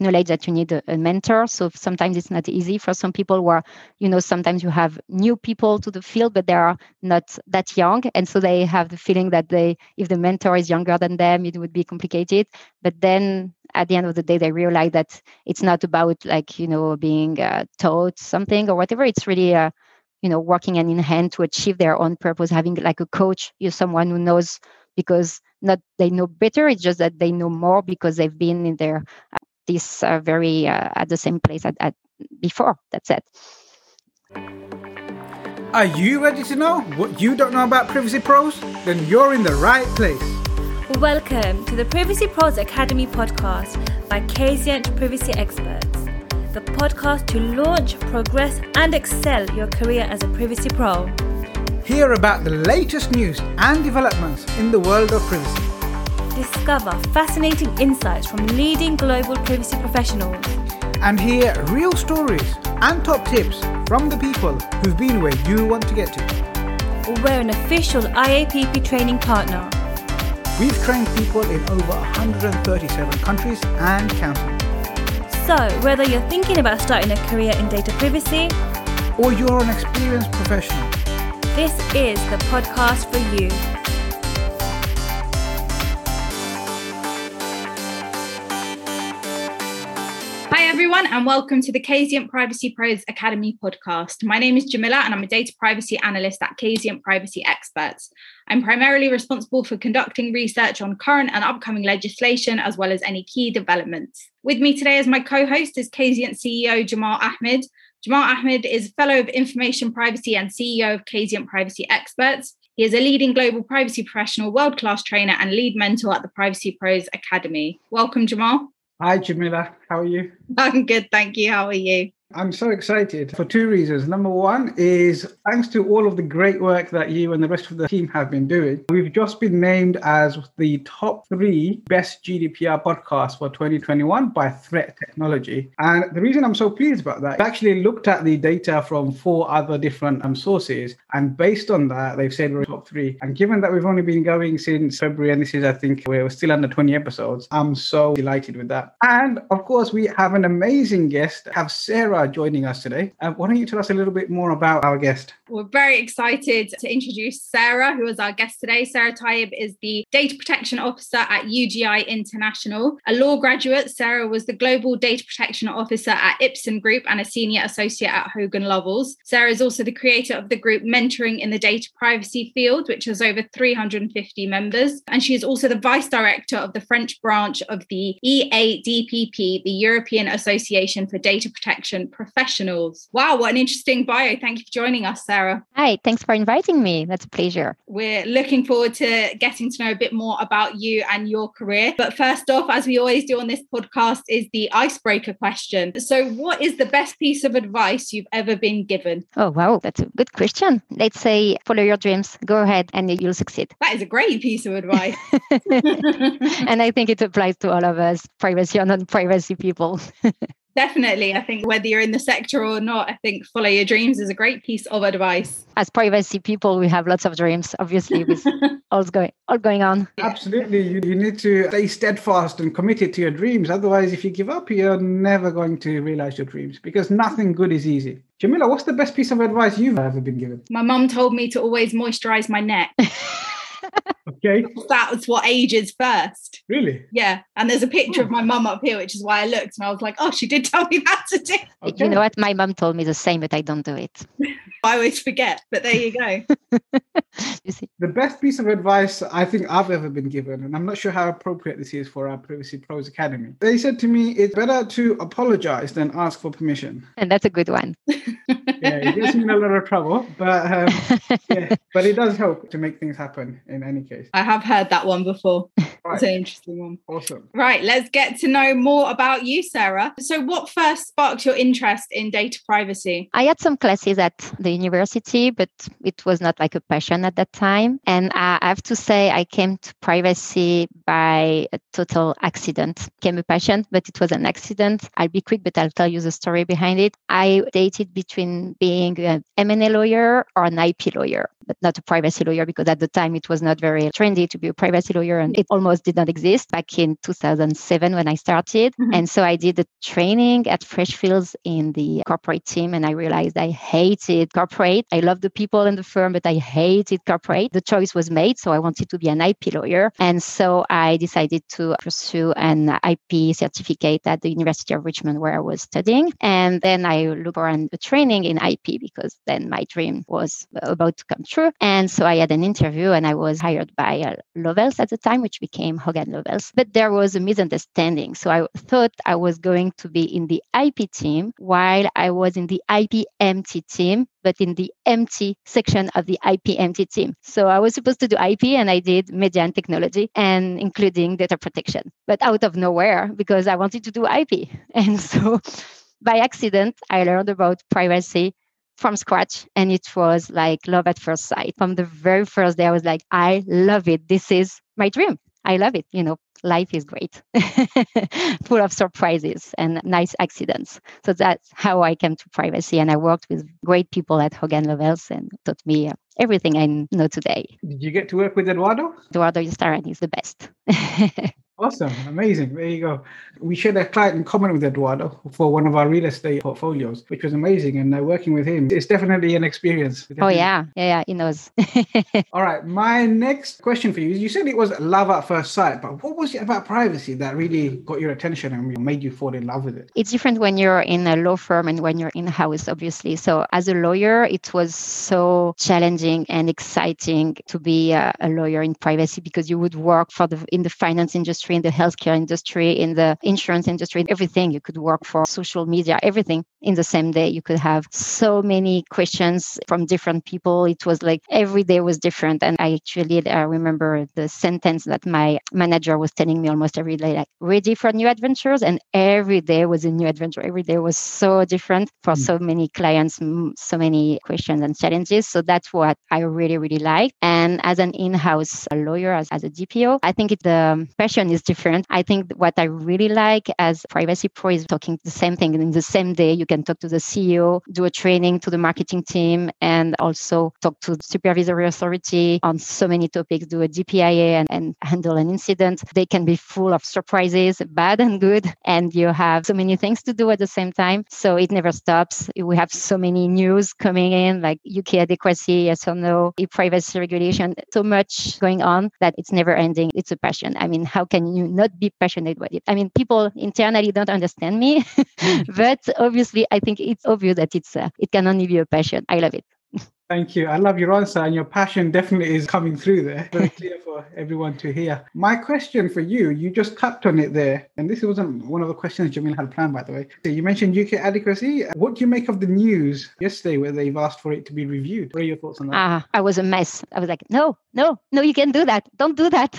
acknowledge that you need a, a, mentor. So sometimes it's not easy for some people where, you know, sometimes you have new people to the field, but they are not that young. And so they have the feeling that they, if the mentor is younger than them, it would be complicated. But then at the end of the day, they realize that it's not about like, you know, being uh, taught something or whatever. It's really, uh, you know, working hand in hand to achieve their own purpose, having like a coach, you someone who knows because not they know better it's just that they know more because they've been in uh, this uh, very uh, at the same place at, at before. That's it. Are you ready to know what you don't know about privacy pros? Then you're in the right place. Welcome to the privacy pros academy podcast by Kazient privacy experts the podcast to launch progress and excel your career as a privacy pro. Hear about the latest news and developments in the world of privacy. Discover fascinating insights from leading global privacy professionals. And hear real stories and top tips from the people who've been where you want to get to. We're an official IAPP training partner. We've trained people in over 137 countries and counting. So, whether you're thinking about starting a career in data privacy, or you're an experienced professional this is the podcast for you. Everyone, and welcome to the Kazient Privacy Pros Academy podcast. My name is Jamila, and I'm a data privacy analyst at Kazient Privacy Experts. I'm primarily responsible for conducting research on current and upcoming legislation, as well as any key developments. With me today as my co host is Kazient CEO Jamal Ahmed, Jamal Ahmed is a Fellow of Information Privacy and CEO of Kazient Privacy Experts. He is a leading global privacy professional, world class trainer, and lead mentor at the Privacy Pros Academy. Welcome, Jamal. Hi, Jamila. How are you? I'm good, thank you. How are you? I'm so excited for two reasons. Number one is thanks to all of the great work that you and the rest of the team have been doing. We've just been named as the top three best GDPR podcasts for 2021 by Threat Technology. And the reason I'm so pleased about that, I actually looked at the data from four other different um, sources. And based on that, they've said we're top three. And given that we've only been going since February, and this is, I think, we're still under 20 episodes, I'm so delighted with that. And of course, we have an amazing guest, have Sarah joining us today. Uh, why don't you tell us a little bit more about our guest? We're very excited to introduce Sarah, who is our guest today. Sarah Tayeb is the Data Protection Officer at UGI International. A law graduate, Sarah was the Global Data Protection Officer at Ipsen Group and a Senior Associate at Hogan Lovells. Sarah is also the creator of the group Mentoring in the Data Privacy Field, which has over 350 members. And she is also the Vice Director of the French branch of the EADPP, the European Association for Data Protection professionals. Wow, what an interesting bio. Thank you for joining us, Sarah. Hi, thanks for inviting me. That's a pleasure. We're looking forward to getting to know a bit more about you and your career. But first off, as we always do on this podcast, is the icebreaker question. So, what is the best piece of advice you've ever been given? Oh, wow, that's a good question. Let's say follow your dreams, go ahead, and you'll succeed. That is a great piece of advice. and I think it applies to all of us, privacy or non privacy people. Definitely. I think whether you're in the sector or not, I think follow your dreams is a great piece of advice. As privacy people, we have lots of dreams, obviously, with all going all going on. Absolutely. You, you need to stay steadfast and committed to your dreams. Otherwise, if you give up, you're never going to realize your dreams because nothing good is easy. Jamila, what's the best piece of advice you've ever been given? My mum told me to always moisturize my neck. Okay. That's what ages first. Really? Yeah. And there's a picture oh. of my mum up here, which is why I looked and I was like, oh, she did tell me that to do. Okay. You know what? My mum told me the same, but I don't do it. I always forget, but there you go. you see? The best piece of advice I think I've ever been given, and I'm not sure how appropriate this is for our Privacy Pros Academy. They said to me, it's better to apologize than ask for permission. And that's a good one. yeah, it gets me in a lot of trouble, but um, yeah, but it does help to make things happen in any case. I have heard that one before. Right. It's an interesting one. Awesome. Right, let's get to know more about you, Sarah. So, what first sparked your interest in data privacy? I had some classes at the university, but it was not like a passion at that time. And I have to say, I came to privacy by a total accident. Came a passion, but it was an accident. I'll be quick, but I'll tell you the story behind it. I dated between being an M&A lawyer or an IP lawyer. But not a privacy lawyer because at the time it was not very trendy to be a privacy lawyer and it almost did not exist back in 2007 when I started. Mm-hmm. And so I did the training at Freshfields in the corporate team and I realized I hated corporate. I love the people in the firm, but I hated corporate. The choice was made. So I wanted to be an IP lawyer. And so I decided to pursue an IP certificate at the University of Richmond where I was studying. And then I looked for a training in IP because then my dream was about to come true. And so I had an interview and I was hired by uh, Lovells at the time, which became Hogan Lovells. But there was a misunderstanding. So I thought I was going to be in the IP team while I was in the IP MT team, but in the MT section of the IP MT team. So I was supposed to do IP and I did media and technology and including data protection, but out of nowhere because I wanted to do IP. And so by accident, I learned about privacy from scratch and it was like love at first sight. From the very first day i was like i love it. This is my dream. I love it. You know life is great. Full of surprises and nice accidents. So that's how i came to privacy and i worked with great people at hogan lovells and taught me everything i know today. Did you get to work with eduardo? Eduardo Ustaran is the best Awesome, amazing. There you go. We shared a client in common with Eduardo for one of our real estate portfolios, which was amazing. And uh, working with him, it's definitely an experience. Definitely. Oh yeah, yeah, yeah. He knows. All right. My next question for you is: You said it was love at first sight, but what was it about privacy that really got your attention and made you fall in love with it? It's different when you're in a law firm and when you're in house, obviously. So as a lawyer, it was so challenging and exciting to be a, a lawyer in privacy because you would work for the in the finance industry industry, in the healthcare industry, in the insurance industry, everything. You could work for social media, everything in the same day. You could have so many questions from different people. It was like every day was different. And I actually I remember the sentence that my manager was telling me almost every day, like ready for new adventures. And every day was a new adventure. Every day was so different for mm. so many clients, so many questions and challenges. So that's what I really, really like. And as an in-house lawyer, as, as a DPO, I think it, the passion is different. I think what I really like as Privacy Pro is talking the same thing in the same day. You can talk to the CEO, do a training to the marketing team, and also talk to the supervisory authority on so many topics, do a DPIA and, and handle an incident. They can be full of surprises, bad and good, and you have so many things to do at the same time. So it never stops. We have so many news coming in, like UK adequacy, yes or no, e-privacy regulation, so much going on that it's never ending. It's a passion. I mean, how can you not be passionate about it? I mean, people internally don't understand me, hmm. but obviously, I think it's obvious that it's uh, it can only be a passion. I love it. Thank you. I love your answer, and your passion definitely is coming through there. Very clear for everyone to hear. My question for you, you just tapped on it there, and this wasn't one of the questions Jamil had planned, by the way. So you mentioned UK adequacy. What do you make of the news yesterday where they've asked for it to be reviewed? What are your thoughts on that? Ah, I was a mess. I was like, no, no, no, you can't do that. Don't do that.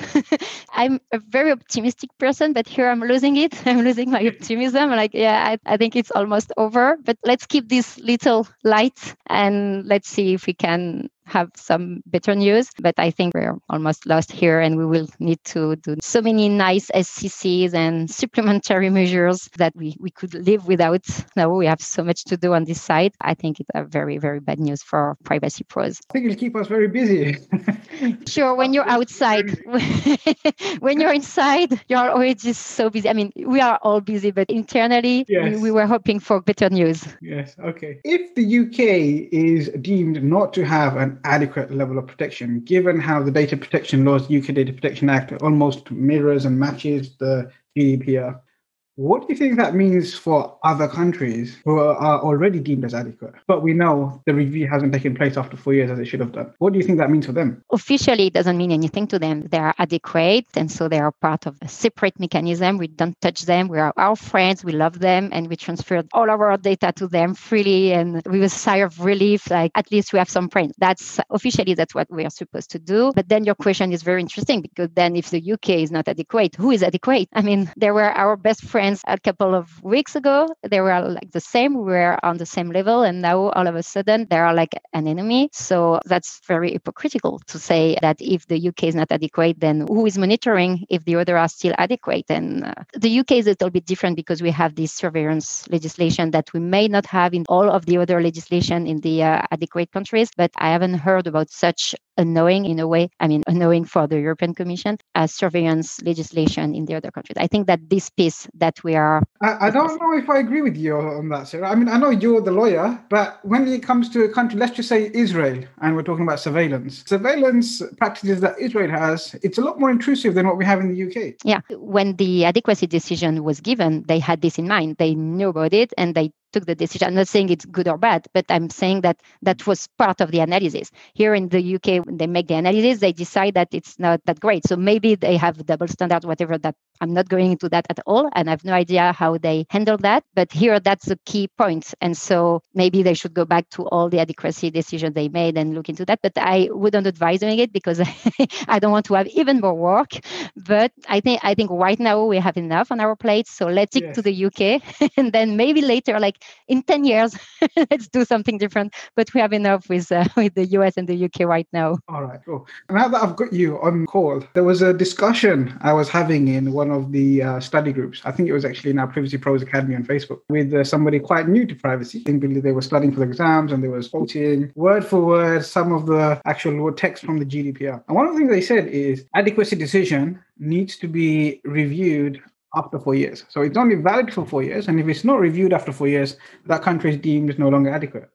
I'm a very optimistic person, but here I'm losing it. I'm losing my optimism. Like, yeah, I, I think it's almost over, but let's keep this little light and let's see if we can have some better news. But I think we're almost lost here and we will need to do so many nice SCCs and supplementary measures that we, we could live without. Now we have so much to do on this side. I think it's a very, very bad news for privacy pros. I think it'll keep us very busy. sure, when you're outside, when you're inside, you're already so busy. I mean, we are all busy, but internally, yes. we, we were hoping for better news. Yes, okay. If the UK is deemed not to have an adequate level of protection, given how the data protection laws, UK Data Protection Act, almost mirrors and matches the GDPR. What do you think that means for other countries who are already deemed as adequate? But we know the review hasn't taken place after four years as it should have done. What do you think that means for them? Officially, it doesn't mean anything to them. They are adequate, and so they are part of a separate mechanism. We don't touch them. We are our friends. We love them, and we transferred all of our data to them freely and with a sigh of relief, like at least we have some friends. That's officially that's what we are supposed to do. But then your question is very interesting because then if the UK is not adequate, who is adequate? I mean, they were our best friends a couple of weeks ago, they were like the same. We were on the same level. And now all of a sudden they are like an enemy. So that's very hypocritical to say that if the UK is not adequate, then who is monitoring if the other are still adequate? And uh, the UK is a little bit different because we have this surveillance legislation that we may not have in all of the other legislation in the uh, adequate countries. But I haven't heard about such annoying in a way, I mean, annoying for the European Commission as surveillance legislation in the other countries. I think that this piece that we are. I, I don't know if I agree with you on that, Sarah. I mean, I know you're the lawyer, but when it comes to a country, let's just say Israel, and we're talking about surveillance, surveillance practices that Israel has, it's a lot more intrusive than what we have in the UK. Yeah. When the adequacy decision was given, they had this in mind. They knew about it and they took the decision. I'm not saying it's good or bad, but I'm saying that that mm. was part of the analysis. Here in the UK, when they make the analysis, they decide that it's not that great. So maybe they have double standard, whatever that I'm not going into that at all. And I have no idea how they handle that. But here, that's the key point. And so maybe they should go back to all the adequacy decisions they made and look into that. But I wouldn't advise doing it because I don't want to have even more work. But I think I think right now we have enough on our plates. So let's stick yes. to the UK. and then maybe later, like in 10 years let's do something different but we have enough with uh, with the us and the uk right now. All right cool. Now that i've got you on call there was a discussion i was having in one of the uh, study groups. I think it was actually in our privacy pros academy on facebook with uh, somebody quite new to privacy. I think they were studying for the exams and they were quoting word for word some of the actual law text from the gdpr and one of the things they said is adequacy decision needs to be reviewed after four years. So it's only valid for four years. And if it's not reviewed after four years, that country is deemed as no longer adequate.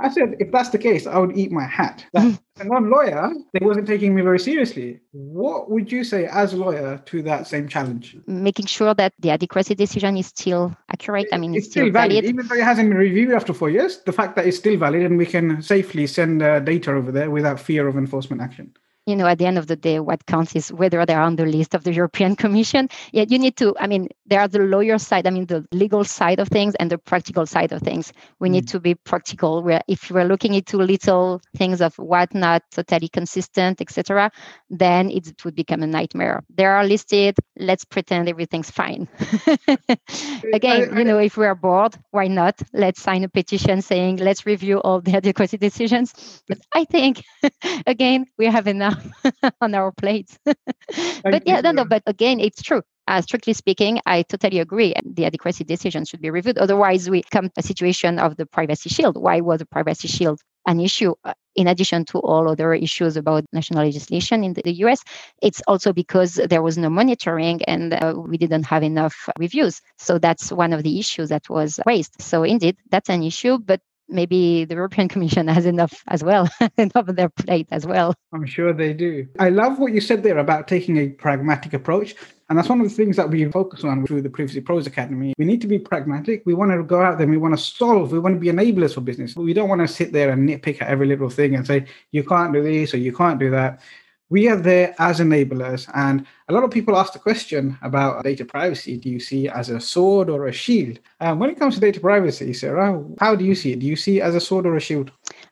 I said, if that's the case, I would eat my hat. As a non-lawyer, they wasn't taking me very seriously. What would you say as a lawyer to that same challenge? Making sure that the adequacy decision is still accurate. I mean, it's, it's still, still valid. valid. Even though it hasn't been reviewed after four years, the fact that it's still valid and we can safely send uh, data over there without fear of enforcement action you know, at the end of the day, what counts is whether they're on the list of the European Commission. Yet you need to, I mean, there are the lawyer side, I mean, the legal side of things and the practical side of things. We mm. need to be practical. Where if we're looking into little things of what not totally consistent, etc., then it would become a nightmare. They are listed. Let's pretend everything's fine. Again, you know, if we are bored, why not? Let's sign a petition saying let's review all the adequacy decisions. But I think, again, we have enough on our plates. but yeah, no, no, but again, it's true. Uh, strictly speaking, I totally agree. The adequacy decision should be reviewed. Otherwise, we come to a situation of the privacy shield. Why was the privacy shield an issue? Uh, in addition to all other issues about national legislation in the, the US, it's also because there was no monitoring and uh, we didn't have enough reviews. So that's one of the issues that was raised. So indeed, that's an issue. But maybe the European Commission has enough as well, enough on their plate as well. I'm sure they do. I love what you said there about taking a pragmatic approach. And that's one of the things that we focus on through the Privacy Pros Academy. We need to be pragmatic. We want to go out there we want to solve, we want to be enablers for business. We don't want to sit there and nitpick at every little thing and say, you can't do this or you can't do that we are there as enablers. And a lot of people ask the question about data privacy do you see it as a sword or a shield? Um, when it comes to data privacy, Sarah, how do you see it? Do you see it as a sword or a shield?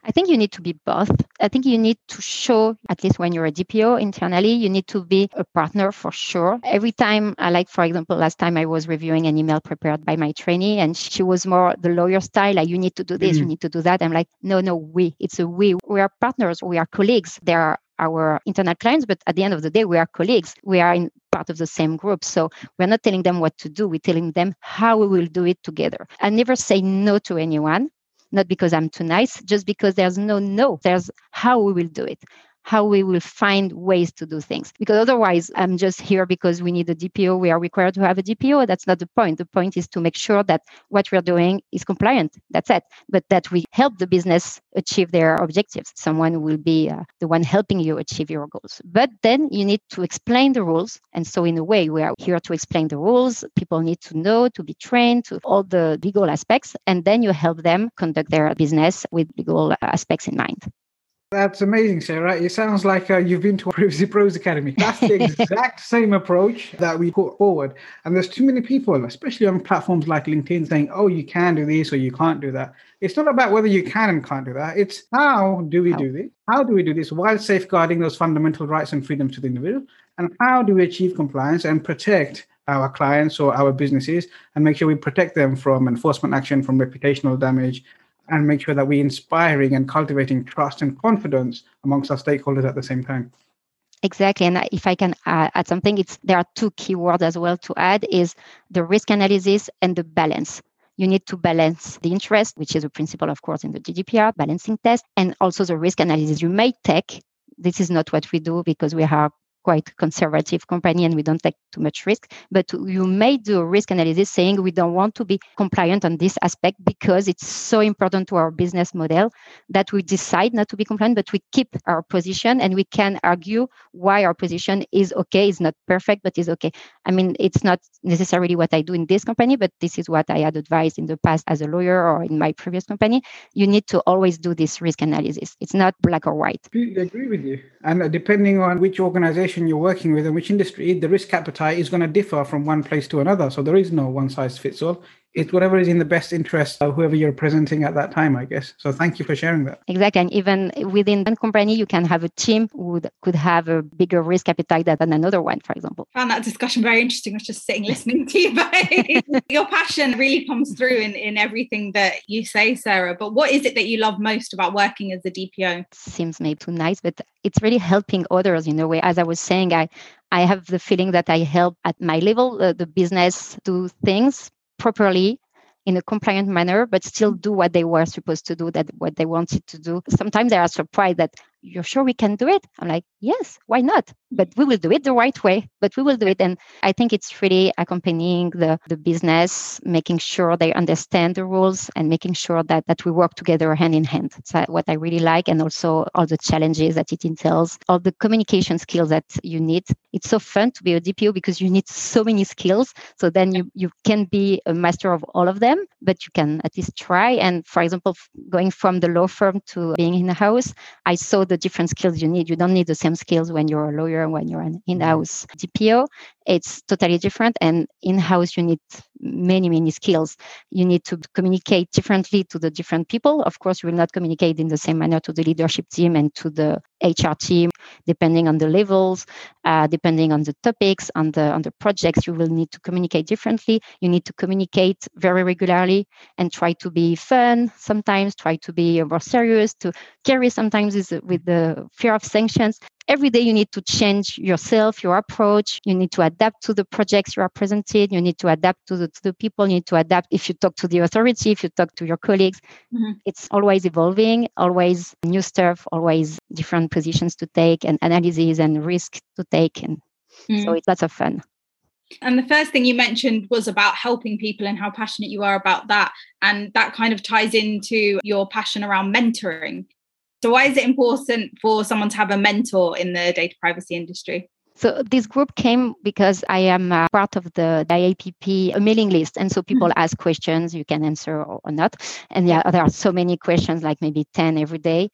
I think you need to be both. I think you need to show, at least when you're a DPO internally, you need to be a partner for sure. Every time, I like, for example, last time I was reviewing an email prepared by my trainee and she was more the lawyer style, like, you need to do this, mm-hmm. you need to do that. I'm like, no, no, we. It's a we. We are partners, we are colleagues. There are our internal clients, but at the end of the day, we are colleagues. We are in part of the same group. So we're not telling them what to do. We're telling them how we will do it together. I never say no to anyone, not because I'm too nice, just because there's no no. There's how we will do it how we will find ways to do things. Because otherwise, I'm just here because we need a DPO. We are required to have a DPO. That's not the point. The point is to make sure that what we're doing is compliant. That's it. But that we help the business achieve their objectives. Someone will be uh, the one helping you achieve your goals. But then you need to explain the rules. And so, in a way, we are here to explain the rules. People need to know, to be trained, to all the legal aspects. And then you help them conduct their business with legal aspects in mind. That's amazing, Sarah. It sounds like uh, you've been to a Privacy Pros Academy. That's the exact same approach that we put forward. And there's too many people, especially on platforms like LinkedIn, saying, oh, you can do this or you can't do that. It's not about whether you can and can't do that. It's how do we how? do this? How do we do this while safeguarding those fundamental rights and freedoms to the individual? And how do we achieve compliance and protect our clients or our businesses and make sure we protect them from enforcement action, from reputational damage, and make sure that we're inspiring and cultivating trust and confidence amongst our stakeholders at the same time. Exactly. And if I can add something, it's there are two keywords as well to add is the risk analysis and the balance. You need to balance the interest, which is a principle, of course, in the GDPR balancing test, and also the risk analysis. You may take this is not what we do because we are quite conservative company and we don't take too much risk. But you may do a risk analysis saying we don't want to be compliant on this aspect because it's so important to our business model that we decide not to be compliant, but we keep our position and we can argue why our position is okay, is not perfect, but is okay. I mean, it's not necessarily what I do in this company, but this is what I had advised in the past as a lawyer or in my previous company. You need to always do this risk analysis. It's not black or white. I agree with you. And depending on which organization you're working with and which industry, the risk appetite is going to differ from one place to another. So there is no one size fits all. It's whatever is in the best interest of whoever you're presenting at that time, I guess. So thank you for sharing that. Exactly. And even within one company, you can have a team who could have a bigger risk appetite than another one, for example. I found that discussion very interesting. I was just sitting listening to you. But your passion really comes through in, in everything that you say, Sarah. But what is it that you love most about working as a DPO? Seems maybe too nice, but it's really helping others in a way. As I was saying, I I have the feeling that I help at my level uh, the business do things properly in a compliant manner, but still mm. do what they were supposed to do, that what they wanted to do. Sometimes they are surprised that you're sure we can do it? I'm like, yes, why not? But we will do it the right way, but we will do it. And I think it's really accompanying the, the business, making sure they understand the rules and making sure that, that we work together hand in hand. That's uh, what I really like. And also all the challenges that it entails, all the communication skills that you need. It's so fun to be a DPO because you need so many skills. So then you, you can be a master of all of them, but you can at least try. And for example, going from the law firm to being in the house, I saw the different skills you need. You don't need the same skills when you're a lawyer, when you're an mm-hmm. in-house DPO. It's totally different. And in-house, you need many, many skills. You need to communicate differently to the different people. Of course, you will not communicate in the same manner to the leadership team and to the HR team, depending on the levels, uh, depending on the topics, on the on the projects. You will need to communicate differently. You need to communicate very regularly and try to be fun. Sometimes try to be more serious. To carry sometimes is with the fear of sanctions every day you need to change yourself, your approach. You need to adapt to the projects you are presented. You need to adapt to the, to the people. You need to adapt if you talk to the authority, if you talk to your colleagues. Mm-hmm. It's always evolving, always new stuff, always different positions to take and analysis and risk to take. And mm-hmm. so it's lots of fun. And the first thing you mentioned was about helping people and how passionate you are about that. And that kind of ties into your passion around mentoring. So, why is it important for someone to have a mentor in the data privacy industry? So this group came because I am part of the IAPP mailing list. And so people mm-hmm. ask questions, you can answer or, or not. And yeah, there are so many questions, like maybe 10 every day.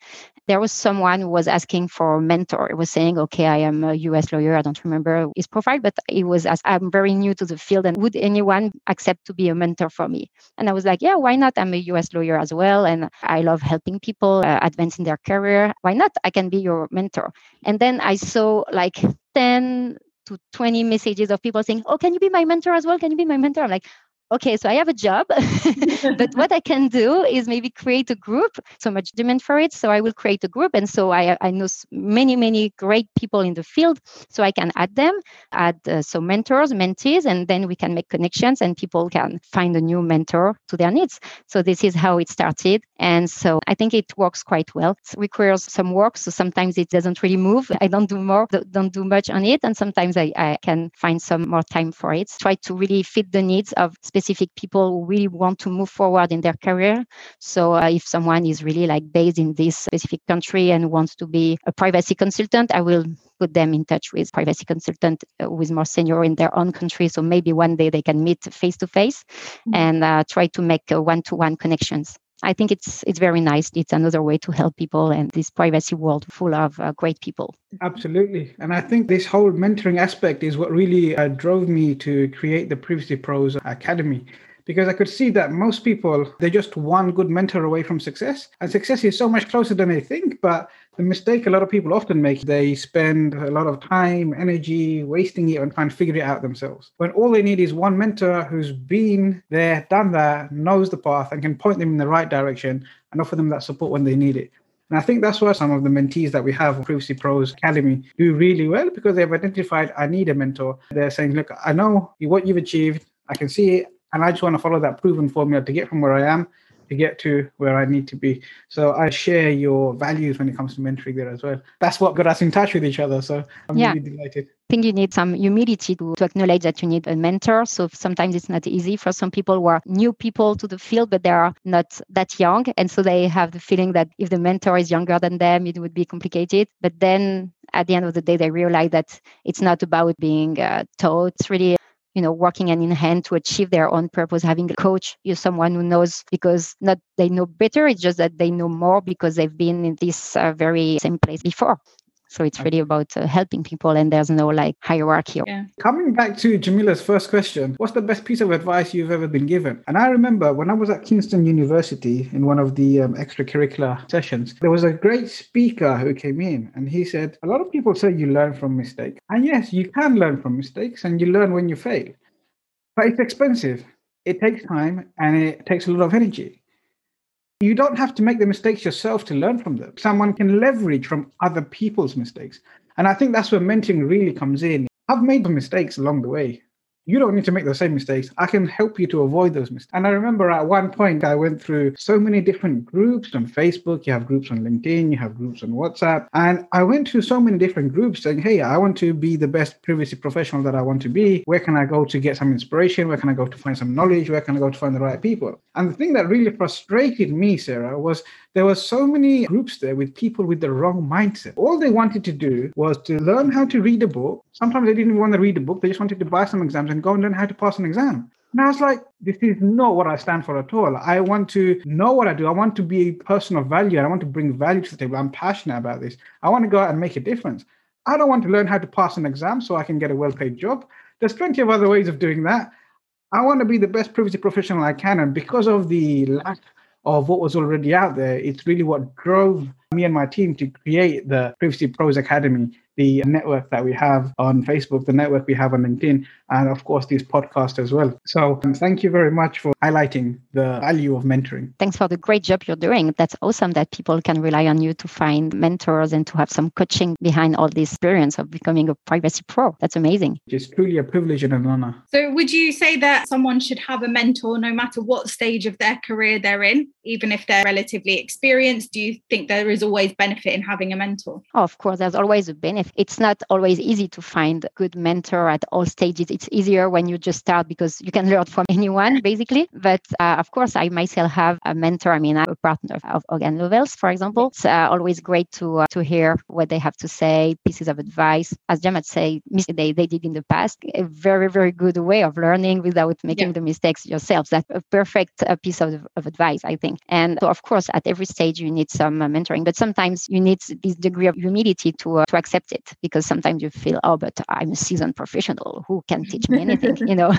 There was someone who was asking for a mentor. It was saying, okay, I am a US lawyer. I don't remember his profile, but it was as I'm very new to the field. And would anyone accept to be a mentor for me? And I was like, yeah, why not? I'm a US lawyer as well. And I love helping people uh, advance in their career. Why not? I can be your mentor. And then I saw like 10 to 20 messages of people saying, Oh, can you be my mentor as well? Can you be my mentor? I'm like, okay, so I have a job, but what I can do is maybe create a group. So much demand for it. So I will create a group. And so I, I know many, many great people in the field. So I can add them, add uh, some mentors, mentees, and then we can make connections and people can find a new mentor to their needs. So this is how it started. And so I think it works quite well. It requires some work. So sometimes it doesn't really move. I don't do more, don't do much on it. And sometimes I, I can find some more time for it. Try to really fit the needs of specific people who really want to move forward in their career. So uh, if someone is really like based in this specific country and wants to be a privacy consultant, I will put them in touch with privacy consultant uh, who is more senior in their own country. So maybe one day they can meet face to face and uh, try to make one to one connections. I think it's it's very nice. It's another way to help people and this privacy world full of uh, great people. Absolutely, and I think this whole mentoring aspect is what really uh, drove me to create the Privacy Pros Academy because I could see that most people, they're just one good mentor away from success. And success is so much closer than they think. But the mistake a lot of people often make, they spend a lot of time, energy, wasting it on trying to figure it out themselves. When all they need is one mentor who's been there, done that, knows the path, and can point them in the right direction and offer them that support when they need it. And I think that's why some of the mentees that we have on Privacy Pros Academy do really well because they've identified, I need a mentor. They're saying, look, I know what you've achieved, I can see it, and I just want to follow that proven formula to get from where I am to get to where I need to be. So I share your values when it comes to mentoring there as well. That's what got us in touch with each other. So I'm yeah. really delighted. I think you need some humility to, to acknowledge that you need a mentor. So sometimes it's not easy for some people who are new people to the field, but they are not that young. And so they have the feeling that if the mentor is younger than them, it would be complicated. But then at the end of the day, they realize that it's not about being uh, taught. It's really you know working hand in hand to achieve their own purpose having a coach is someone who knows because not they know better it's just that they know more because they've been in this uh, very same place before so it's really about uh, helping people, and there's no like hierarchy. Yeah. Coming back to Jamila's first question, what's the best piece of advice you've ever been given? And I remember when I was at Kingston University in one of the um, extracurricular sessions, there was a great speaker who came in, and he said, "A lot of people say you learn from mistakes, and yes, you can learn from mistakes, and you learn when you fail, but it's expensive." It takes time and it takes a lot of energy. You don't have to make the mistakes yourself to learn from them. Someone can leverage from other people's mistakes. And I think that's where mentoring really comes in. I've made the mistakes along the way you don't need to make the same mistakes. I can help you to avoid those mistakes. And I remember at one point I went through so many different groups on Facebook. You have groups on LinkedIn, you have groups on WhatsApp. And I went to so many different groups saying, hey, I want to be the best privacy professional that I want to be. Where can I go to get some inspiration? Where can I go to find some knowledge? Where can I go to find the right people? And the thing that really frustrated me, Sarah, was there were so many groups there with people with the wrong mindset. All they wanted to do was to learn how to read a book. Sometimes they didn't want to read a book, they just wanted to buy some exams and go and learn how to pass an exam. And I was like, this is not what I stand for at all. I want to know what I do. I want to be a person of value. I want to bring value to the table. I'm passionate about this. I want to go out and make a difference. I don't want to learn how to pass an exam so I can get a well paid job. There's plenty of other ways of doing that. I want to be the best privacy professional I can. And because of the lack of what was already out there. It's really what drove me and my team to create the Privacy Pros Academy the network that we have on Facebook, the network we have on LinkedIn, and of course, these podcasts as well. So, um, thank you very much for highlighting the value of mentoring. Thanks for the great job you're doing. That's awesome that people can rely on you to find mentors and to have some coaching behind all this experience of becoming a privacy pro. That's amazing. It's truly a privilege and an honor. So, would you say that someone should have a mentor no matter what stage of their career they're in, even if they're relatively experienced? Do you think there is always benefit in having a mentor? Oh, of course, there's always a benefit it's not always easy to find a good mentor at all stages. It's easier when you just start because you can learn from anyone, basically. But uh, of course, I myself have a mentor. I mean, I'm a partner of Hogan Lovells, for example. It's uh, always great to uh, to hear what they have to say, pieces of advice. As Jamal say, they, they did in the past, a very, very good way of learning without making yeah. the mistakes yourself. That's a perfect uh, piece of, of advice, I think. And so, of course, at every stage, you need some uh, mentoring, but sometimes you need this degree of humility to, uh, to accept it because sometimes you feel, oh, but I'm a seasoned professional who can teach me anything, you know?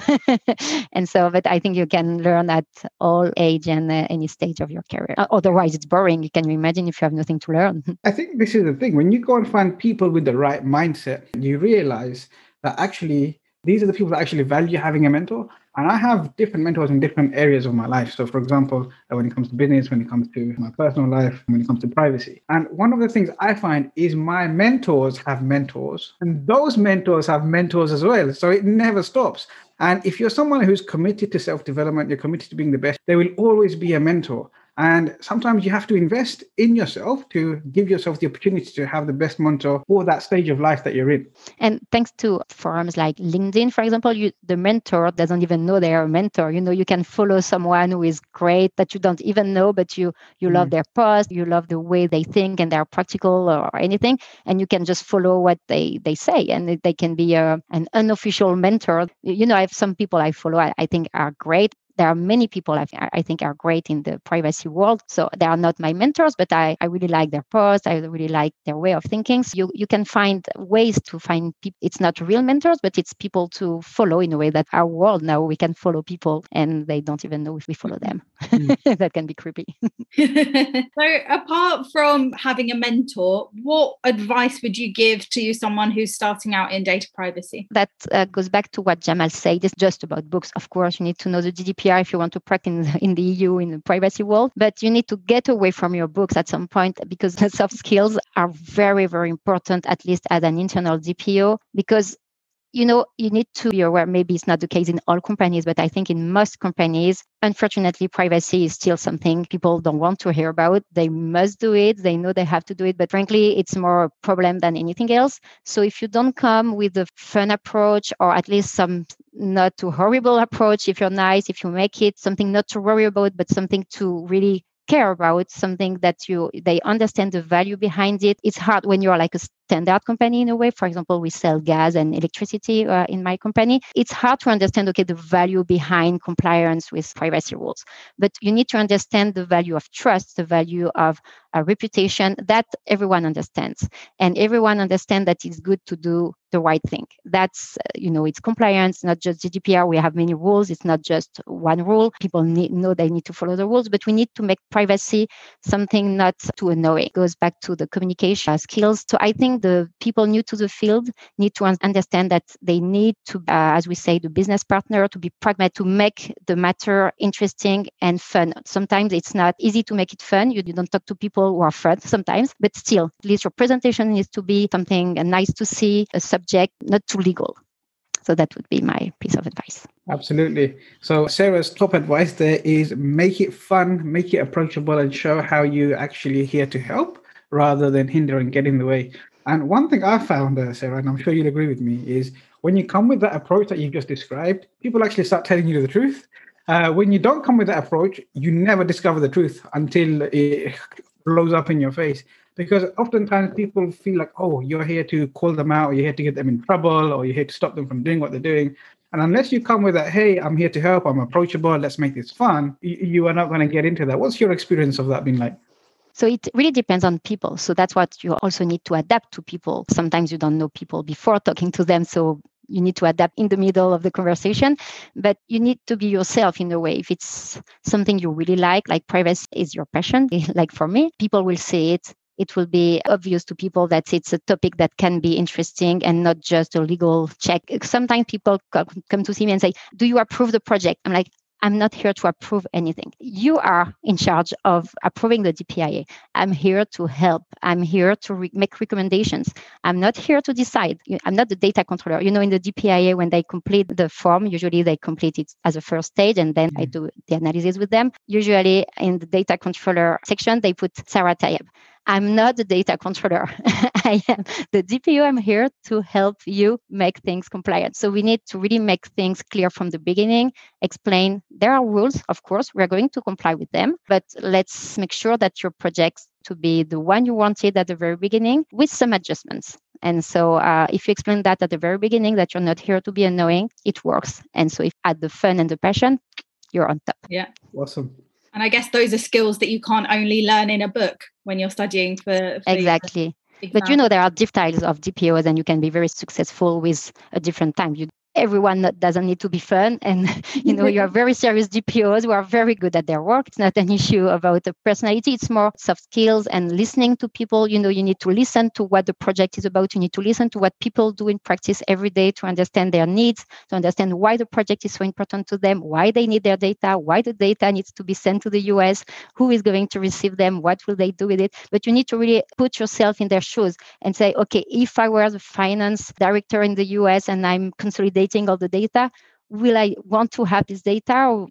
and so, but I think you can learn at all age and uh, any stage of your career. Otherwise, it's boring. You can imagine if you have nothing to learn. I think this is the thing. When you go and find people with the right mindset, you realize that actually these are the people that actually value having a mentor. And I have different mentors in different areas of my life. So, for example, uh, when it comes to business, when it comes to my personal life, when it comes to privacy. And one of the things I find is my mentors have mentors, and those mentors have mentors as well. So it never stops. And if you're someone who's committed to self development, you're committed to being the best, there will always be a mentor. And sometimes you have to invest in yourself to give yourself the opportunity to have the best mentor for that stage of life that you're in. And thanks to forums like LinkedIn, for example, you, the mentor doesn't even know they're a mentor. You know, you can follow someone who is great that you don't even know, but you you mm. love their post, you love the way they think and they're practical or anything, and you can just follow what they they say, and they can be a, an unofficial mentor. You know, I have some people I follow I, I think are great there are many people I, I think are great in the privacy world. So they are not my mentors, but I, I really like their posts. I really like their way of thinking. So you, you can find ways to find people. It's not real mentors, but it's people to follow in a way that our world now we can follow people and they don't even know if we follow them. Mm. that can be creepy. so apart from having a mentor, what advice would you give to someone who's starting out in data privacy? That uh, goes back to what Jamal said. It's just about books. Of course, you need to know the GDPR if you want to practice in, in the EU in the privacy world, but you need to get away from your books at some point because the soft skills are very, very important, at least as an internal DPO, because you know, you need to be aware, maybe it's not the case in all companies, but I think in most companies, unfortunately, privacy is still something people don't want to hear about. They must do it. They know they have to do it, but frankly, it's more a problem than anything else. So if you don't come with a fun approach or at least some not too horrible approach, if you're nice, if you make it something not to worry about, but something to really care about something that you they understand the value behind it it's hard when you're like a standard company in a way. For example we sell gas and electricity uh, in my company. It's hard to understand okay the value behind compliance with privacy rules. But you need to understand the value of trust the value of a reputation that everyone understands. And everyone understands that it's good to do the right thing. That's uh, you know it's compliance not just gdpr we have many rules. It's not just one rule. People need, know they need to follow the rules but we need to make privacy something not too annoying. It goes back to the communication skills. So i think the people new to the field need to understand that they need to uh, as we say the business partner to be pragmatic to make the matter interesting and fun sometimes it's not easy to make it fun you, don't talk to people who are friends sometimes, but still, at least your presentation needs to be something nice to see, a subject, not too legal. So that would be my piece of advice. Absolutely. So Sarah's top advice there is make it fun, make it approachable, and show how you actually here to help rather than hinder and get in the way. And one thing I found, uh, Sarah, and I'm sure you'll agree with me, is when you come with that approach that you've just described, people actually start telling you the truth. Uh, when you don't come with that approach, you never discover the truth until it blows up in your face. Because oftentimes people feel like oh you're here to call them out or you're here to get them in trouble or you're here to stop them from doing what they're doing. And unless you come with that hey i'm here to help i'm approachable let's make this fun you, you are not going to get into that. What's your experience of that been like so it really depends on people. So that's what you also need to adapt to people. Sometimes you don't know people before talking to them. So you need to adapt in the middle of the conversation but you need to be yourself in a way if it's something you really like like privacy is your passion like for me people will say it it will be obvious to people that it's a topic that can be interesting and not just a legal check. Sometimes people come to see me and say, Do you approve the project? I'm like, I'm not here to approve anything. You are in charge of approving the DPIA. I'm here to help. I'm here to re- make recommendations. I'm not here to decide. I'm not the data controller. You know, in the DPIA, when they complete the form, usually they complete it as a first stage and then mm-hmm. I do the analysis with them. Usually in the data controller section, they put Sarah Tayeb. I'm not the data controller. I am the DPO. I'm here to help you make things compliant. So we need to really make things clear from the beginning, explain there are rules, of course, we're going to comply with them, but let's make sure that your projects to be the one you wanted at the very beginning with some adjustments. And so uh, if you explain that at the very beginning that you're not here to be annoying, it works. And so if add the fun and the passion, you're on top. Yeah. Awesome. And I guess those are skills that you can't only learn in a book when you're studying for, for exactly. But you know there are different styles of DPOs, and you can be very successful with a different time. You everyone doesn't need to be fun. And you know you are very serious dpos who are very good at their work. It's not an issue about the personality. It's more soft skills and listening to people. You know you need to listen to what the project is about. You need to listen to what people do in practice every day to understand their needs to understand why the project is so important to them why they need their data why the data needs to be sent to the us who is going to receive them what will they do with it. But you need to really put yourself in their shoes and say okay if i were the finance director in the us and i'm consolidating all the data. Will I want to have this data? Or,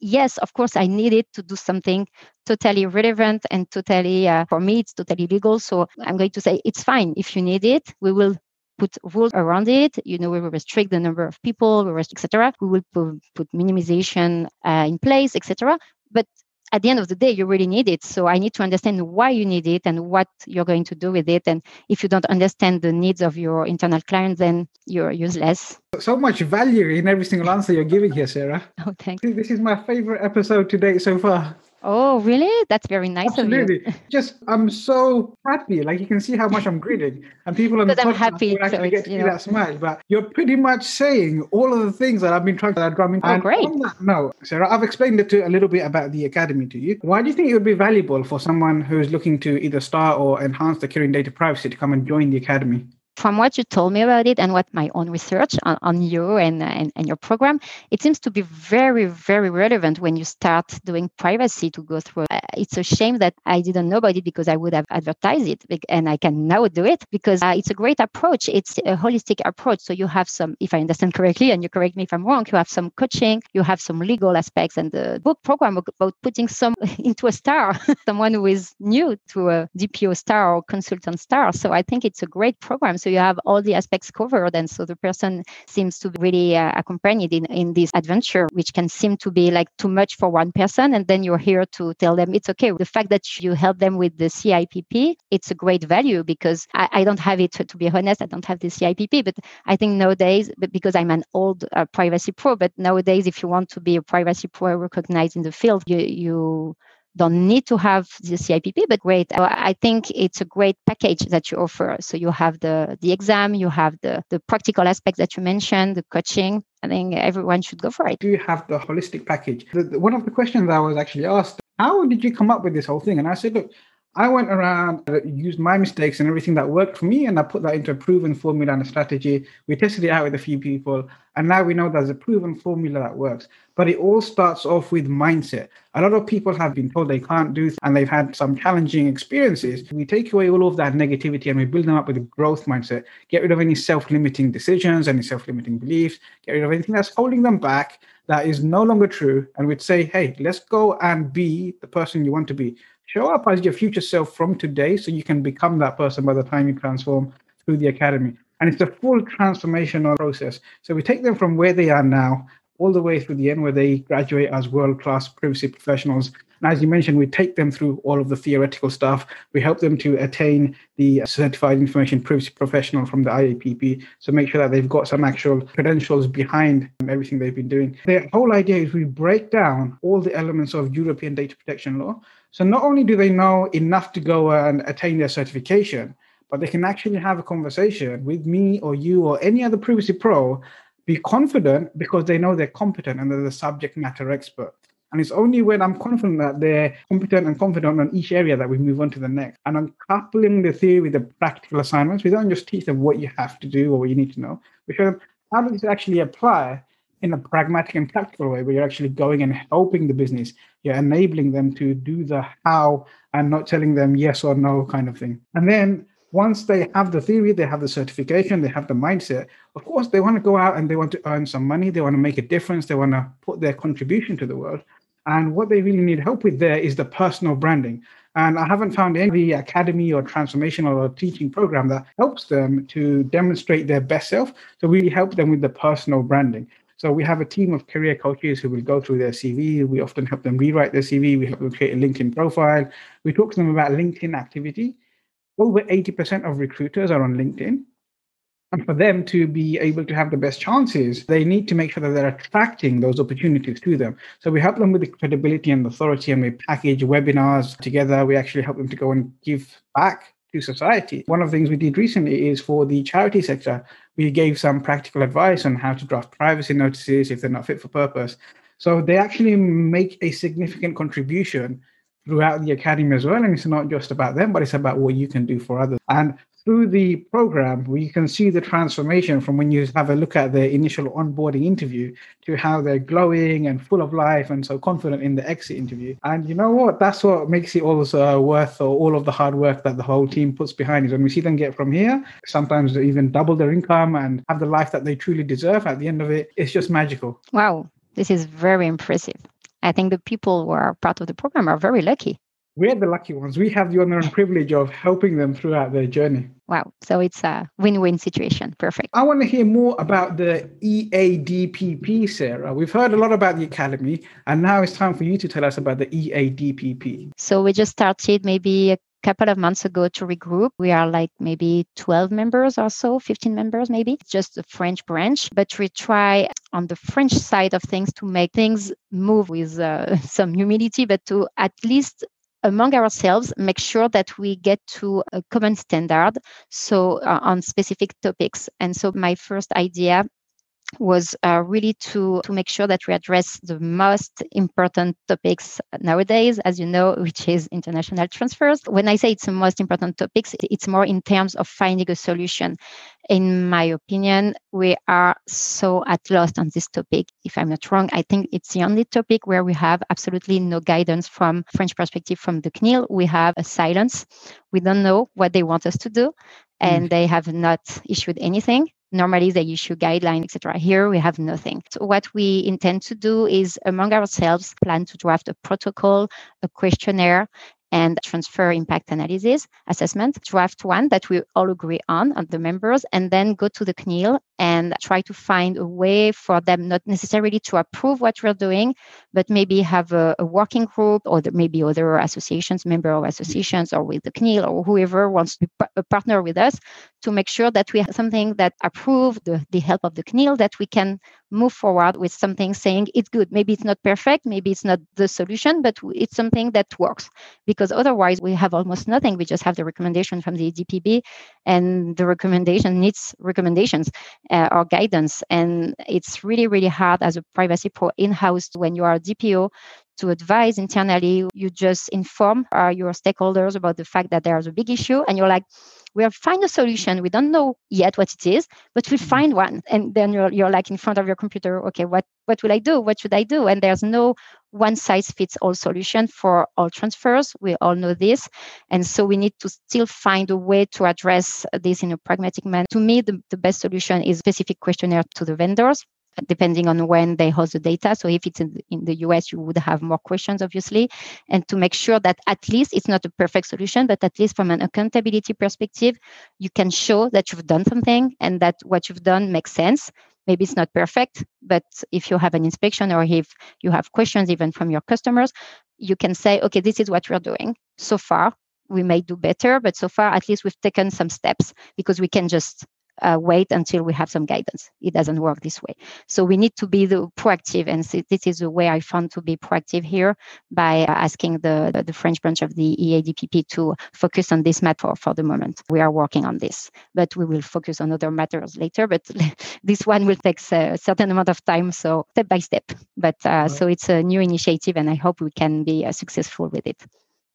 yes, of course, I need it to do something totally relevant and totally, uh, for me, it's totally legal. So I'm going to say it's fine. If you need it, we will put rules around it. You know, we will restrict the number of people, we restrict, etc. We will put, put minimization uh, in place, etc. But at the end of the day, you really need it. So I need to understand why you need it and what you're going to do with it. And if you don't understand the needs of your internal clients, then you're useless. So much value in every single answer you're giving here, Sarah. Oh, thanks. This is my favorite episode to date so far. Oh, really? That's very nice Absolutely. of you. Just, I'm so happy. Like you can see how much I'm grinning, and people the I'm happy, so get to you see know. that smile. But you're pretty much saying all of the things that I've been trying to drum. Oh, and great. Note, Sarah, I've explained it to a little bit about the academy to you. Why do you think it would be valuable for someone who's looking to either start or enhance their career in data privacy to come and join the academy? From what you told me about it and what my own research on, on you and, and, and your program, it seems to be very, very relevant when you start doing privacy to go through. Uh, It's a shame that I didn't know about it because I would have advertised it and I can now do it because uh, it's a great approach. It's a holistic approach. So you have some, if I understand correctly, and you correct me if I'm wrong, you have some coaching, you have some legal aspects, and the book program about putting some into a star, someone who is new to a DPO star or consultant star. So I think it's a great program. So you have all the aspects covered. And so the person seems to be really uh, accompanied in, in this adventure, which can seem to be like too much for one person. And then you're here to tell them it's okay. The fact that you help them with the CIPP, it's a great value because I, I don't have it, to, be honest, I don't have the CIPP, but I think nowadays, because I'm an old uh, privacy pro, but nowadays, if you want to be a privacy pro recognized in the field, you, you don't need to have the CIPP, but great. Uh, I think it's a great package that you offer. So you have the the exam, you have the the practical aspects that you mentioned, the coaching. I think everyone should go for it. you have the holistic package? The, the- one of the questions I was actually asked, how did you come up with this whole thing? And I said, look, I went around, uh, used my mistakes and everything that worked for me, and I put that into a proven formula and a strategy. We tested it out with a few people, and now we know there's a proven formula that works. But it all starts off with mindset. A lot of people have been told they can't do, and they've had some challenging experiences. We take away all of that negativity and we build them up with a growth mindset. Get rid of any self-limiting decisions, any self-limiting beliefs. Get rid of anything that's holding them back that is no longer true, and we'd say, hey, let's go and be the person you want to be. Show up as your future self from today so you can become that person by the time you transform through the academy. And it's a full transformational process. So we take them from where they are now all the way through the end where they graduate as world-class privacy professionals. And as you mentioned, we take them through all of the theoretical stuff. We help them to attain the certified information privacy professional from the IAPP. So make sure that they've got some actual credentials behind everything they've been doing. The whole idea is we break down all the elements of European data protection law. So not only do they know enough to go and attain their certification, but they can actually have a conversation with me or you or any other privacy pro be confident because they know they're competent and they're the subject matter expert. And it's only when I'm confident that they're competent and confident on each area that we move on to the next. And I'm coupling the theory with the practical assignments. We don't just teach them what you have to do or what you need to know. We show them how does this actually apply in a pragmatic and practical way where you're actually going and helping the business. You're enabling them to do the how and not telling them yes or no kind of thing. And then once they have the theory, they have the certification, they have the mindset, of course, they want to go out and they want to earn some money, they want to make a difference, they want to put their contribution to the world. And what they really need help with there is the personal branding. And I haven't found any academy or transformational or teaching program that helps them to demonstrate their best self. So we help them with the personal branding. So we have a team of career coaches who will go through their CV. We often help them rewrite their CV. We help them create a LinkedIn profile. We talk to them about LinkedIn activity over 80% of recruiters are on LinkedIn. And for them to be able to have the best chances, they need to make sure that they're attracting those opportunities to them. So we help them with the credibility and authority, and we package webinars together. We actually help them to go and give back to society. One of the things we did recently is for the charity sector, we gave some practical advice on how to draft privacy notices if they're not fit for purpose. So they actually make a significant contribution throughout the academy as well. And it's not just about them, but it's about what you can do for others. And through the program, we can see the transformation from when you have a look at their initial onboarding interview to how they're glowing and full of life and so confident in the exit interview. And you know what? That's what makes it also worth or all of the hard work that the whole team puts behind it. When we see them get from here, sometimes they even double their income and have the life that they truly deserve at the end of it, it's just magical. Wow, this is very impressive. I think the people who are part of the program are very lucky. we're the lucky ones. We have the honor and privilege of helping them throughout their journey. Wow. So it's a win win situation. Perfect. I want to hear more about the EADPP, Sarah. We've heard a lot about the Academy, and now it's time for you to tell us about the EADPP. So we just started maybe a couple of months ago to regroup. We are like maybe 12 members or so, 15 members maybe. Just a French branch, but we try on the French side of things to make things move with uh, some humility, but to at least among ourselves make sure that we get to a common standard so uh, on specific topics and so my first idea was uh, really to to make sure that we address the most important topics nowadays as you know which is international transfers. When i say it's the most important topics it's more in terms of finding a solution. In my opinion we are so at loss on this topic. If i'm not wrong i think it's the only topic where we have absolutely no guidance from french perspective from the cnil we have a silence. We don't know what they want us to do and mm. they have not issued anything normally they issue guidelines etc here we have nothing. So what we intend to do is among ourselves plan to draft a protocol a questionnaire and transfer impact analysis assessment, draft one that we all agree on, on the members, and then go to the CNIL and try to find a way for them not necessarily to approve what we're doing, but maybe have a, a working group or the, maybe other associations, member of associations, or with the CNIL or whoever wants to partner with us to make sure that we have something that approve the, the help of the CNIL, that we can move forward with something saying it's good. Maybe it's not perfect, maybe it's not the solution, but it's something that works because otherwise we have almost nothing. We just have the recommendation from the DPP, and the recommendation needs recommendations uh, or guidance. And it's really, really hard as a privacy pro in house when you are a DPO to advise internally. You just inform uh, your stakeholders about the fact that there's a big issue, and you're like, we'll find a solution. We don't know yet what it is, but we'll mm-hmm. find one. And then you're, you're like in front of your computer, okay, what, what will I do? What should I do? And there's no one size fits all solution for all transfers. We all know this. And so we need to still find a way to address this in a pragmatic manner. To me, the, the best solution is specific questionnaire to the vendors depending on when they host the data. So if it's in, in, the US, you would have more questions, obviously, and to make sure that at least it's not a perfect solution, but at least from an accountability perspective, you can show that you've done something and that what you've done makes sense. Maybe it's not perfect, but if you have an inspection or if you have questions even from your customers, you can say, okay, this is what we're doing so far. We may do better, but so far, at least we've taken some steps because we can just uh, wait until we have some guidance. It doesn't work this way. So we need to be the proactive, and so this is the way I found to be proactive here by uh, asking the, the, the French branch of the EADPP to focus on this matter for the moment. We are working on this, but we will focus on other matters later. But this one will take a certain amount of time, so step by step. But uh, right. so it's a new initiative, and I hope we can be uh, successful with it.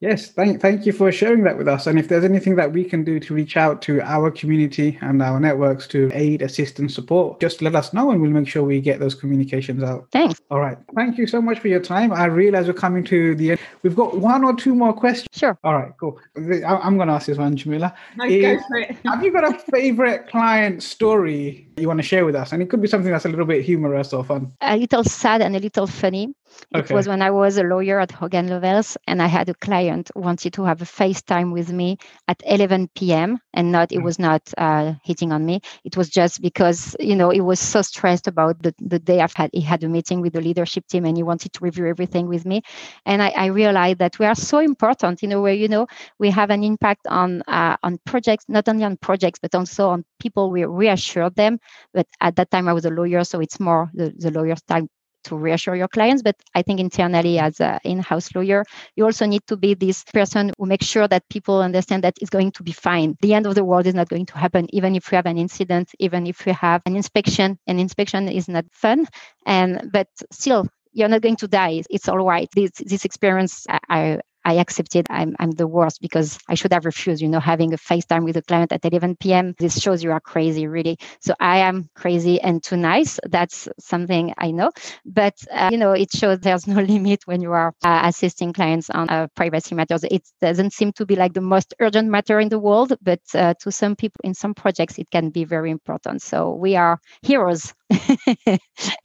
Yes, thank, thank you for sharing that with us. And if there's anything that we can do to reach out to our community and our networks to aid, assist, and support, just let us know and we'll make sure we get those communications out. Thanks. All right. Thank you so much for your time. I realize we're coming to the end. We've got one or two more questions. Sure. All right, cool. I'm going to ask this one, Jamila. No, go for it. have you got a favorite client story you want to share with us? And it could be something that's a little bit humorous or fun. A little sad and a little funny. It was when I was a lawyer at Hogan Lovells, and I had a client wanted to have a FaceTime with me at 11 p.m. and not it mm. was not uh, hitting on me. It was just because you know he was so stressed about the, the day I've had he had a meeting with the leadership team and he wanted to review everything with me. And I, I realized that we are so important in a way. You know, we have an impact on uh, on projects, not only on projects but also on people. We reassure them. But at that time I was a lawyer, so it's more the, the lawyer's time to reassure your clients. But I think internally, as an in-house lawyer, you also need to be this person who makes sure that people understand that it's going to be fine. The end of the world is not going to happen, even if we have an incident, even if we have an inspection. An inspection is not fun, and but still you're not going to die. It's all right. This this experience I, I accepted I'm, I'm the worst because I should have refused, you know, having a FaceTime with a client at 11 p.m. This shows you are crazy, really. So I am crazy and too nice. That's something I know. But, uh, you know, it shows there's no limit when you are uh, assisting clients on uh, privacy matters. It doesn't seem to be like the most urgent matter in the world, but uh, to some people in some projects, it can be very important. So we are heroes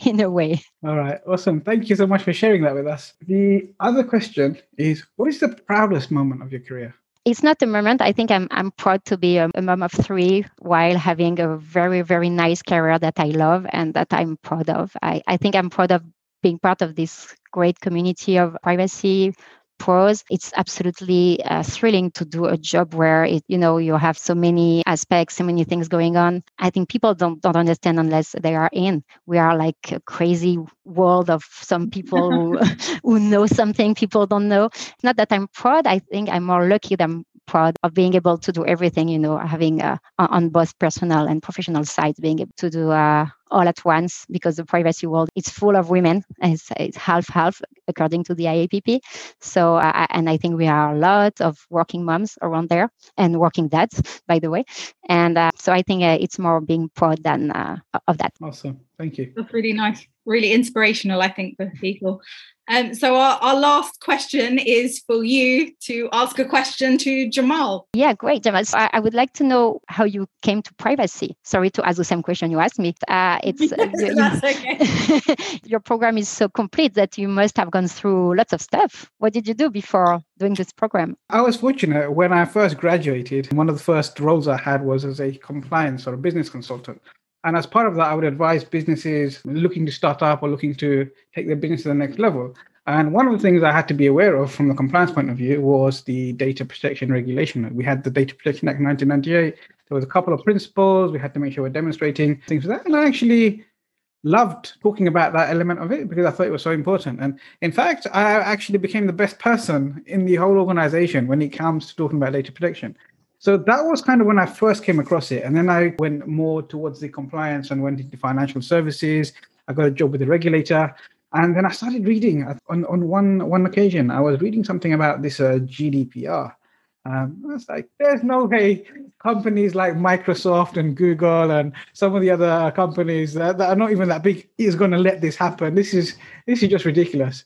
in a way. All right. Awesome. Thank you so much for sharing that with us. The other question is what What is the proudest moment of your career? it's not the moment. I think I'm I'm proud to be a, a, mom of three while having a very very nice career that I love and that I'm proud of. I, I think I'm proud of being part of this great community of privacy pros it's absolutely uh, thrilling to do a job where it you know you have so many aspects so many things going on. I think people don't don't understand unless they are in. We are like a crazy world of some people who, who know something people don't know. Not that i'm proud i think i'm more lucky than proud of being able to do everything you know having uh, on both personal and professional sides being able to do uh, all at once because the privacy world is full of women. It's, it's half half according to the IAPP. So uh, and I think we are a lot of working moms around there and working dads, by the way. And uh, so I think uh, it's more being proud than uh, of that. Awesome, thank you. That's really nice, really inspirational. I think for people. Um, so our, our last question is for you to ask a question to Jamal. Yeah, great, Jamal. So I, I would like to know how you came to privacy. Sorry to ask the same question you asked me. Uh, it's That's okay. your program is so complete that you must have gone through lots of stuff. What did you do before doing this program? I was fortunate when I first graduated. One of the first roles I had was as a compliance or a business consultant. And as part of that, I would advise businesses looking to start up or looking to take their business to the next level. And one of the things I had to be aware of from the compliance point of view was the data protection regulation. We had the Data Protection Act 1998. There was a couple of principles. We had to make sure we're demonstrating things like that. And I actually loved talking about that element of it because I thought it was so important. And in fact, I actually became the best person in the whole organization when it comes to talking about data protection so that was kind of when I first came across it. And then I went more towards the compliance and went into financial services. I got a job with the regulator. And then I started reading on, on one, one occasion, I was reading something about this uh, GDPR. Um, I was like, there's no way companies like Microsoft and Google and some of the other companies that, that are not even that big is going to let this happen. This is this is just ridiculous.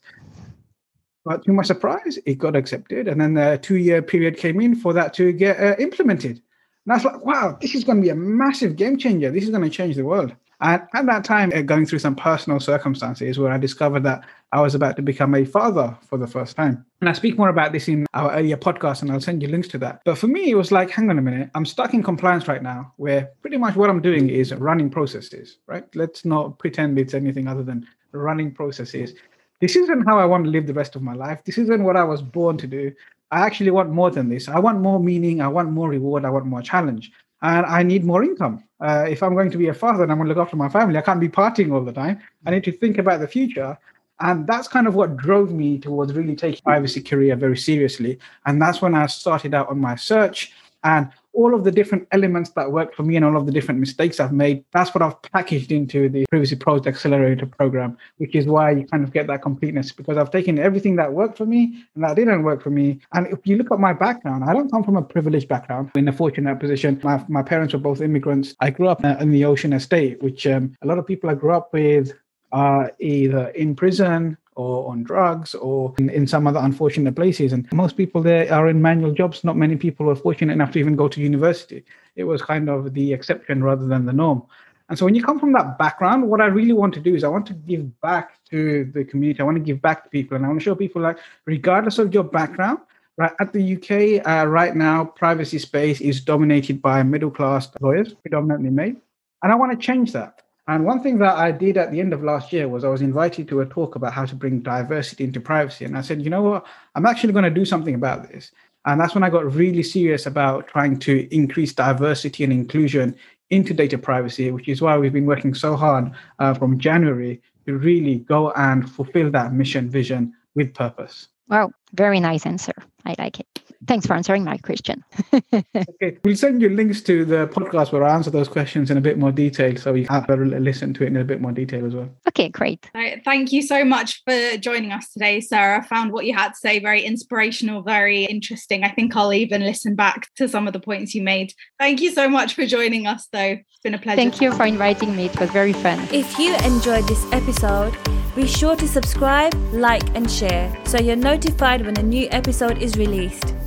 But to my surprise, it got accepted. And then the two year period came in for that to get uh, implemented. And I was like, wow, this is going to be a massive game changer. This is going to change the world. And at that time, uh, going through some personal circumstances where I discovered that I was about to become a father for the first time. And I speak more about this in our earlier podcast, and I'll send you links to that. But for me, it was like, hang on a minute, I'm stuck in compliance right now, where pretty much what I'm doing is running processes, right? Let's not pretend it's anything other than running processes this isn't how I want to live the rest of my life. This isn't what I was born to do. I actually want more than this. I want more meaning. I want more reward. I want more challenge. And I need more income. Uh, if I'm going to be a father and I'm going to look after my family, I can't be partying all the time. I need to think about the future. And that's kind of what drove me towards really taking privacy career very seriously. And that's when I started out on my search. And all of the different elements that worked for me and all of the different mistakes I've made, that's what I've packaged into the Privacy Pros Accelerator program, which is why you kind of get that completeness because I've taken everything that worked for me and that didn't work for me. And if you look at my background, I don't come from a privileged background in a fortunate position. My, my parents were both immigrants. I grew up in the Ocean Estate, which um, a lot of people I grew up with are either in prison or on drugs or in, in, some other unfortunate places. And most people there are in manual jobs. Not many people were fortunate enough to even go to university. It was kind of the exception rather than the norm. And so when you come from that background, what I really want to do is I want to give back to the community. I want to give back to people. And I want to show people like, regardless of your background, right at the UK uh, right now, privacy space is dominated by middle class lawyers, predominantly male. And I want to change that. And one thing that I did at the end of last year was I was invited to a talk about how to bring diversity into privacy. And I said, you know what? I'm actually going to do something about this. And that's when I got really serious about trying to increase diversity and inclusion into data privacy, which is why we've been working so hard uh, from January to really go and fulfill that mission vision with purpose. Wow, very nice answer. I like it. Thanks for answering my question. okay, we'll send you links to the podcast where I answer those questions in a bit more detail, so you can have a listen to it in a bit more detail as well. Okay, great. Thank you so much for joining us today, Sarah. I found what you had to say very inspirational, very interesting. I think I'll even listen back to some of the points you made. Thank you so much for joining us, though. It's been a pleasure. Thank you for inviting me. It was very fun. If you enjoyed this episode, be sure to subscribe, like, and share so you're notified when a new episode is released.